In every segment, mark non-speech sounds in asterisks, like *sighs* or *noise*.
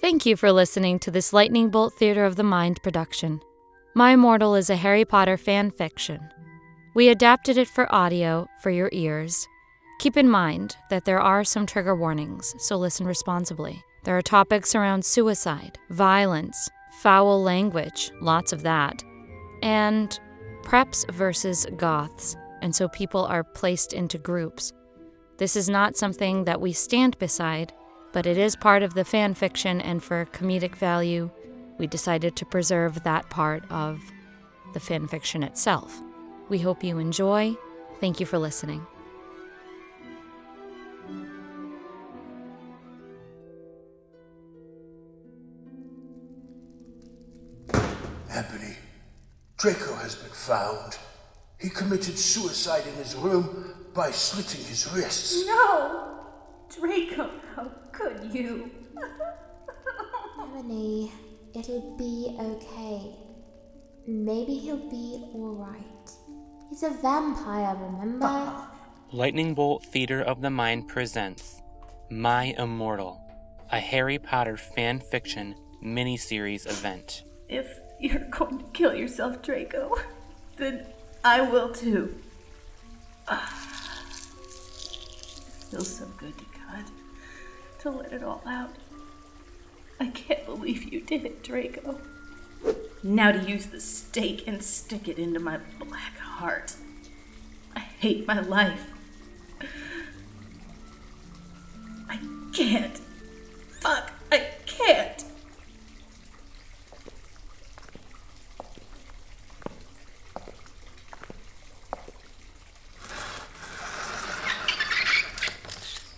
Thank you for listening to this Lightning Bolt Theater of the Mind production. My Immortal is a Harry Potter fan fiction. We adapted it for audio for your ears. Keep in mind that there are some trigger warnings, so listen responsibly. There are topics around suicide, violence, foul language, lots of that, and preps versus goths, and so people are placed into groups. This is not something that we stand beside, but it is part of the fan fiction, and for comedic value, we decided to preserve that part of the fan fiction itself. We hope you enjoy. Thank you for listening. Ebony, Draco has been found. He committed suicide in his room by slitting his wrists. No! Draco, how could you? Ebony, it'll be okay. Maybe he'll be alright. He's a vampire, remember? Lightning Bolt Theater of the Mind presents My Immortal, a Harry Potter fan fiction miniseries event. If you're going to kill yourself, Draco, then I will too. Ah. Feels so good to God to let it all out. I can't believe you did it, Draco. Now to use the stake and stick it into my black heart. I hate my life. I can't. Fuck, I can't.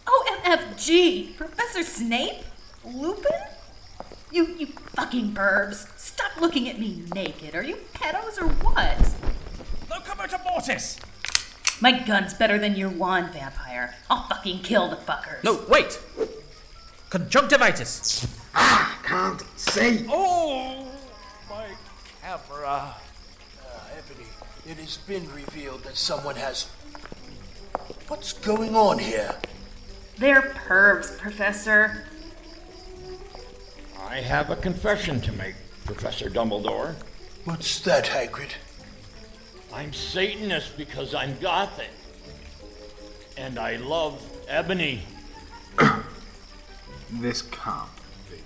OMFG! Professor Snape? Lupin? You, you fucking burbs. Stop looking at me naked. Are you pedos or what? Locomotor Mortis! My gun's better than your wand, vampire. I'll fucking kill the fuckers. No, wait! Conjunctivitis! Ah, can't see. Oh, my camera. Uh, Ebony, it has been revealed that someone has. What's going on here? They're pervs, Professor. I have a confession to make, Professor Dumbledore. What's that, Hagrid? I'm Satanist because I'm Gothic. And I love Ebony. *coughs* This can't be.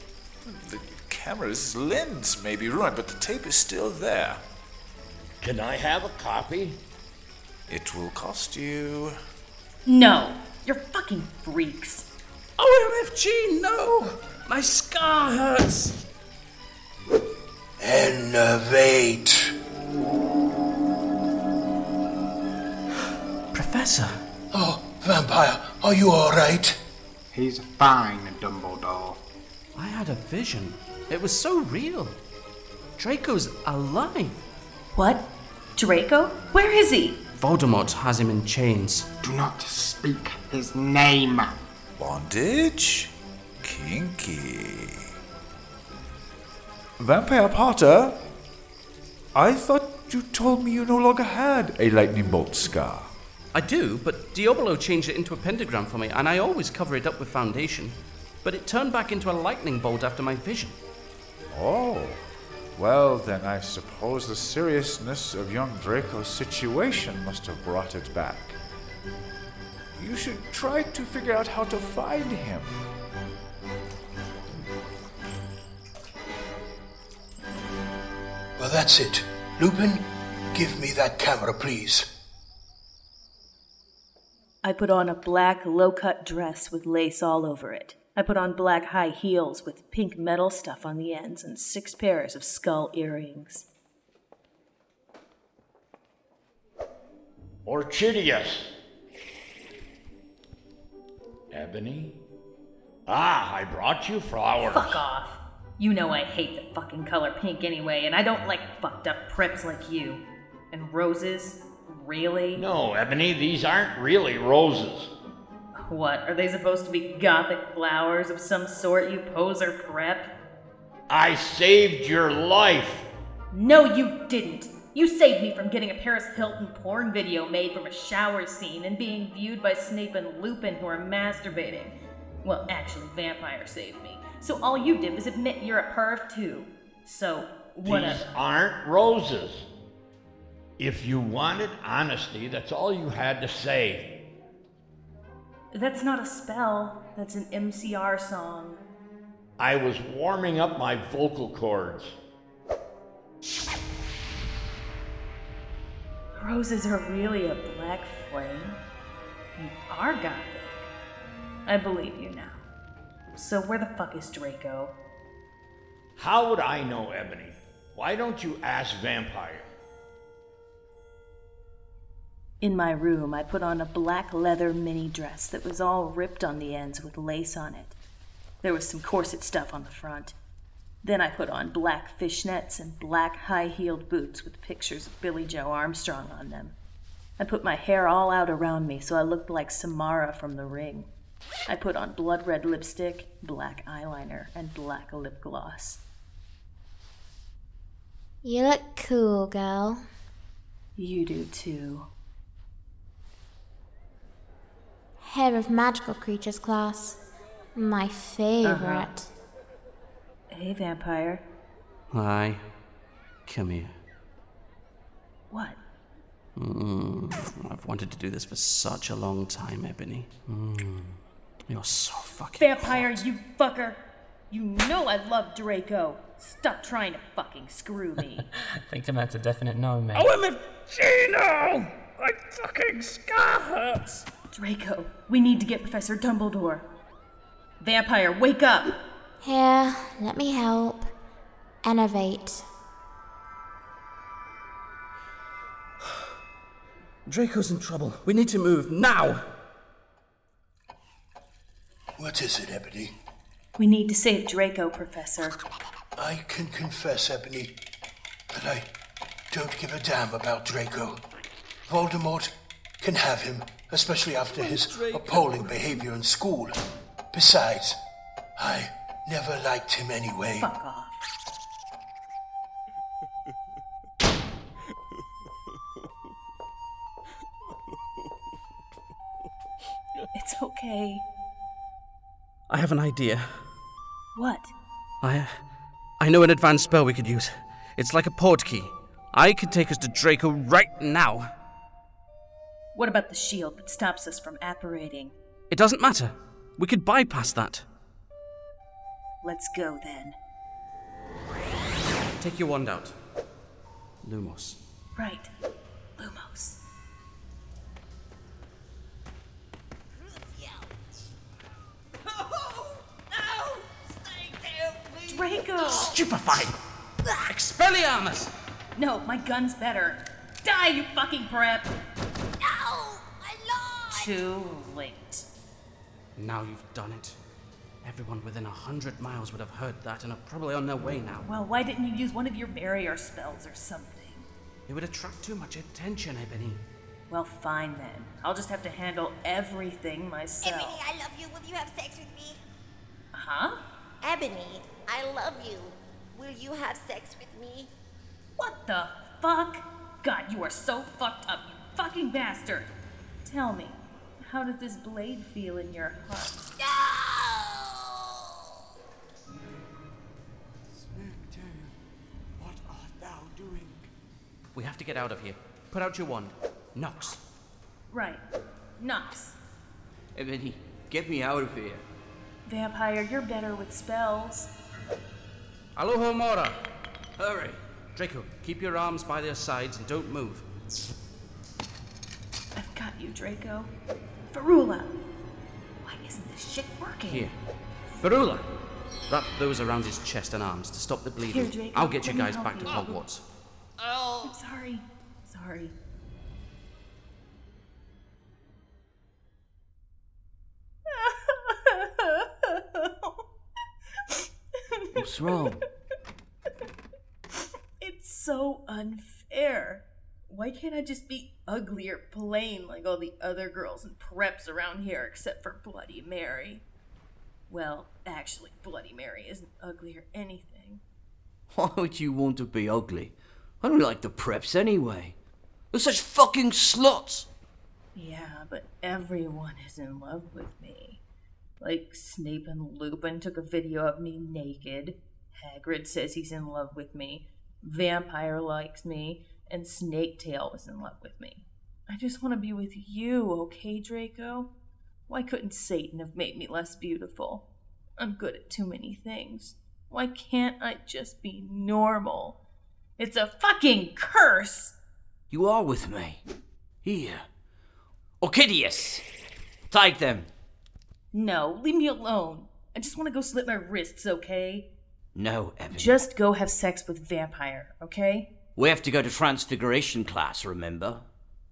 The camera's lens may be ruined, but the tape is still there. Can I have a copy? It will cost you. No, you're fucking freaks. OMFG, no! My scar hurts! Innovate. Professor, Oh, vampire, are you alright? He's fine, Dumbledore. I had a vision. It was so real. Draco's alive. What? Draco? Where is he? Voldemort has him in chains. Do not speak his name. Bondage? Vampire Potter? I thought you told me you no longer had a lightning bolt scar. I do, but Diabolo changed it into a pentagram for me, and I always cover it up with foundation. But it turned back into a lightning bolt after my vision. Oh. Well, then I suppose the seriousness of young Draco's situation must have brought it back. You should try to figure out how to find him. That's it. Lupin, give me that camera, please. I put on a black low cut dress with lace all over it. I put on black high heels with pink metal stuff on the ends and six pairs of skull earrings. Orchidius. Ebony? Ah, I brought you flowers. Fuck off. You know I hate the fucking color pink anyway, and I don't like fucked up preps like you. And roses? Really? No, Ebony, these aren't really roses. What? Are they supposed to be gothic flowers of some sort, you poser prep? I saved your life. No, you didn't. You saved me from getting a Paris Hilton porn video made from a shower scene and being viewed by Snape and Lupin who are masturbating. Well, actually, Vampire saved me. So all you did was admit you're a perv too. So, whatever. These aren't roses. If you wanted honesty, that's all you had to say. That's not a spell. That's an MCR song. I was warming up my vocal cords. Roses are really a black flame. You are gothic. I believe you now. So where the fuck is Draco? How would I know, Ebony? Why don't you ask Vampire? In my room, I put on a black leather mini dress that was all ripped on the ends with lace on it. There was some corset stuff on the front. Then I put on black fishnets and black high heeled boots with pictures of Billy Joe Armstrong on them. I put my hair all out around me so I looked like Samara from the ring. I put on blood red lipstick, black eyeliner, and black lip gloss. You look cool, girl. You do too. Hair of Magical Creatures class. My favorite. Uh-huh. Hey, vampire. Hi. Come here. What? Mm, I've wanted to do this for such a long time, Ebony. Mm, you're so fucking. Vampire, you fucker! You know I love Draco. Stop trying to fucking screw me. Thinking that's a definite no, mate. OMFG, Gino! My fucking scar hurts! Draco, we need to get Professor Dumbledore. Vampire, wake up! Here, let me help. Enervate. *sighs* Draco's in trouble. We need to move now. What is it, Ebony? We need to save Draco, Professor. I can confess, Ebony, that I don't give a damn about Draco. Voldemort can have him, especially after oh, his appalling behavior in school. Besides, I never liked him anyway. Fuck off. *laughs* It's okay. I have an idea. What? I. I know an advanced spell we could use. It's like a port key. I could take us to Draco right now. What about the shield that stops us from apparating? It doesn't matter. We could bypass that. Let's go then. Take your wand out. Lumos. Right. Draco! Stupefied! Expelliarmus! No, my gun's better. Die, you fucking prep! No! I lied! Too late. Now you've done it. Everyone within a hundred miles would have heard that and are probably on their way now. Well, why didn't you use one of your barrier spells or something? It would attract too much attention, Ebony. Well, fine then. I'll just have to handle everything myself. Ebony, I love you. Will you have sex with me? Huh? Ebony, I love you. Will you have sex with me? What the fuck? God, you are so fucked up, you fucking bastard! Tell me, how does this blade feel in your heart? What art thou doing? We have to get out of here. Put out your wand. Nox. Right. Nox. Ebony, get me out of here. Vampire, you're better with spells. Alohomora! Hurry! Draco, keep your arms by their sides and don't move. I've got you, Draco. Ferula! Why isn't this shit working? Here. Ferula! Wrap those around his chest and arms to stop the bleeding. Here, Draco, I'll get you guys help back to you. Oh. I'm sorry. Sorry. What's wrong? *laughs* It's so unfair. Why can't I just be ugly or plain like all the other girls and preps around here except for Bloody Mary? Well, actually, Bloody Mary isn't ugly or anything. Why would you want to be ugly? I don't like the preps anyway. They're such fucking sluts. Yeah, but everyone is in love with me. Like Snape and Lupin took a video of me naked. Hagrid says he's in love with me. Vampire likes me. And Snaketail was in love with me. I just want to be with you, okay, Draco? Why couldn't Satan have made me less beautiful? I'm good at too many things. Why can't I just be normal? It's a fucking curse! You are with me. Here. Orchideus! Take them. No, leave me alone. I just want to go slit my wrists, okay? No, Ebony. Just go have sex with Vampire, okay? We have to go to Transfiguration class, remember?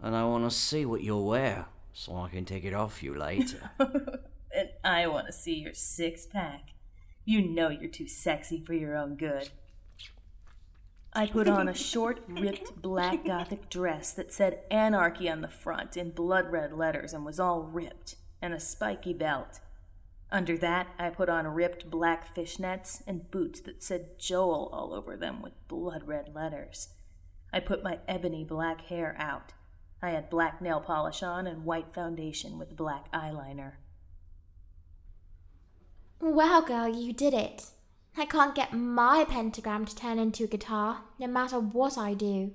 And I want to see what you'll wear, so I can take it off you later. *laughs* and I want to see your six pack. You know you're too sexy for your own good. I put on a short, ripped black gothic dress that said anarchy on the front in blood red letters and was all ripped, and a spiky belt. Under that, I put on ripped black fishnets and boots that said Joel all over them with blood red letters. I put my ebony black hair out. I had black nail polish on and white foundation with black eyeliner. Wow, girl, you did it. I can't get my pentagram to turn into a guitar, no matter what I do.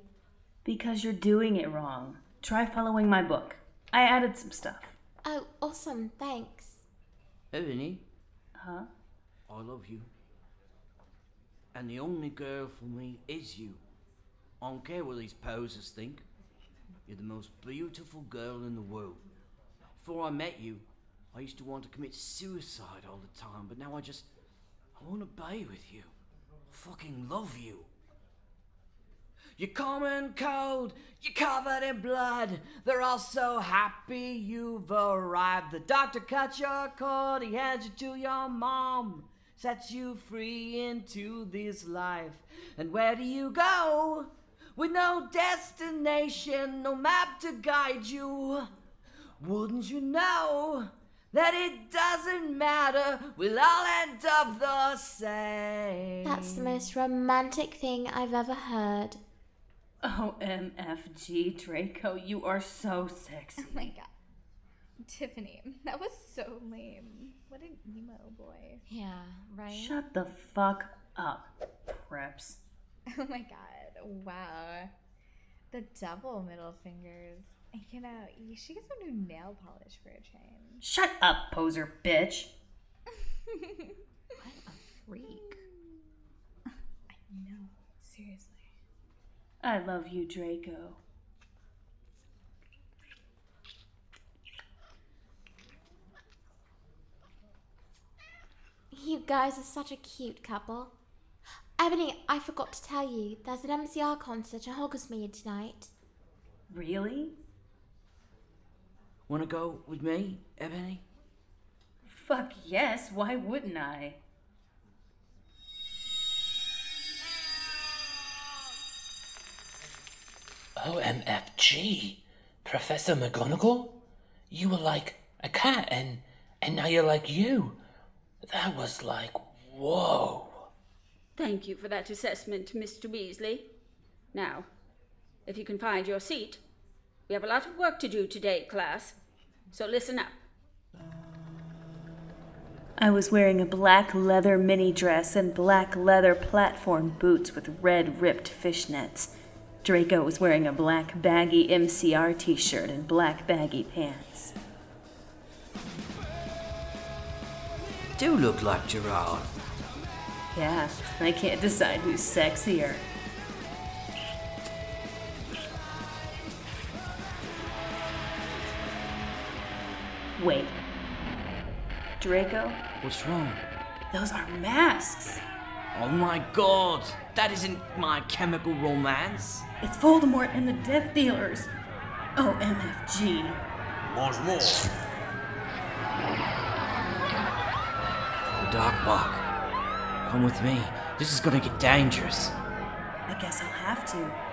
Because you're doing it wrong. Try following my book. I added some stuff. Oh, awesome, thanks. Ebony, Huh? I love you. And the only girl for me is you. I don't care what these posers think. You're the most beautiful girl in the world. Before I met you, I used to want to commit suicide all the time, but now I just. I want to be with you. I fucking love you. You're common cold, you're covered in blood. They're all so happy you've arrived. The doctor cut your cord, he hands you to your mom, sets you free into this life. And where do you go? With no destination, no map to guide you. Wouldn't you know that it doesn't matter? We'll all end up the same. That's the most romantic thing I've ever heard. OMFG, Draco, you are so sexy. Oh my god. Tiffany, that was so lame. What an emo boy. Yeah, right? Shut the fuck up, Preps. Oh my god. Wow. The double middle fingers. You know, you should get some new nail polish for a change. Shut up, poser bitch. *laughs* what a freak. I know. Seriously. I love you, Draco. You guys are such a cute couple. Ebony, I forgot to tell you, there's an MCR concert at Hogsmeade tonight. Really? Wanna go with me, Ebony? Fuck yes, why wouldn't I? OMFG, Professor McGonagall? You were like a cat and and now you're like you. That was like whoa. Thank you for that assessment, Mr. Weasley. Now, if you can find your seat, we have a lot of work to do today, class. So listen up. I was wearing a black leather mini dress and black leather platform boots with red ripped fishnets. Draco was wearing a black baggy MCR t shirt and black baggy pants. Do look like Gerard. Yeah, I can't decide who's sexier. Wait. Draco? What's wrong? Those are masks. Oh my god! That isn't my chemical romance. It's Voldemort and the Death Dealers. Oh, MFG. More, more. The Dark Walk. Come with me. This is gonna get dangerous. I guess I'll have to.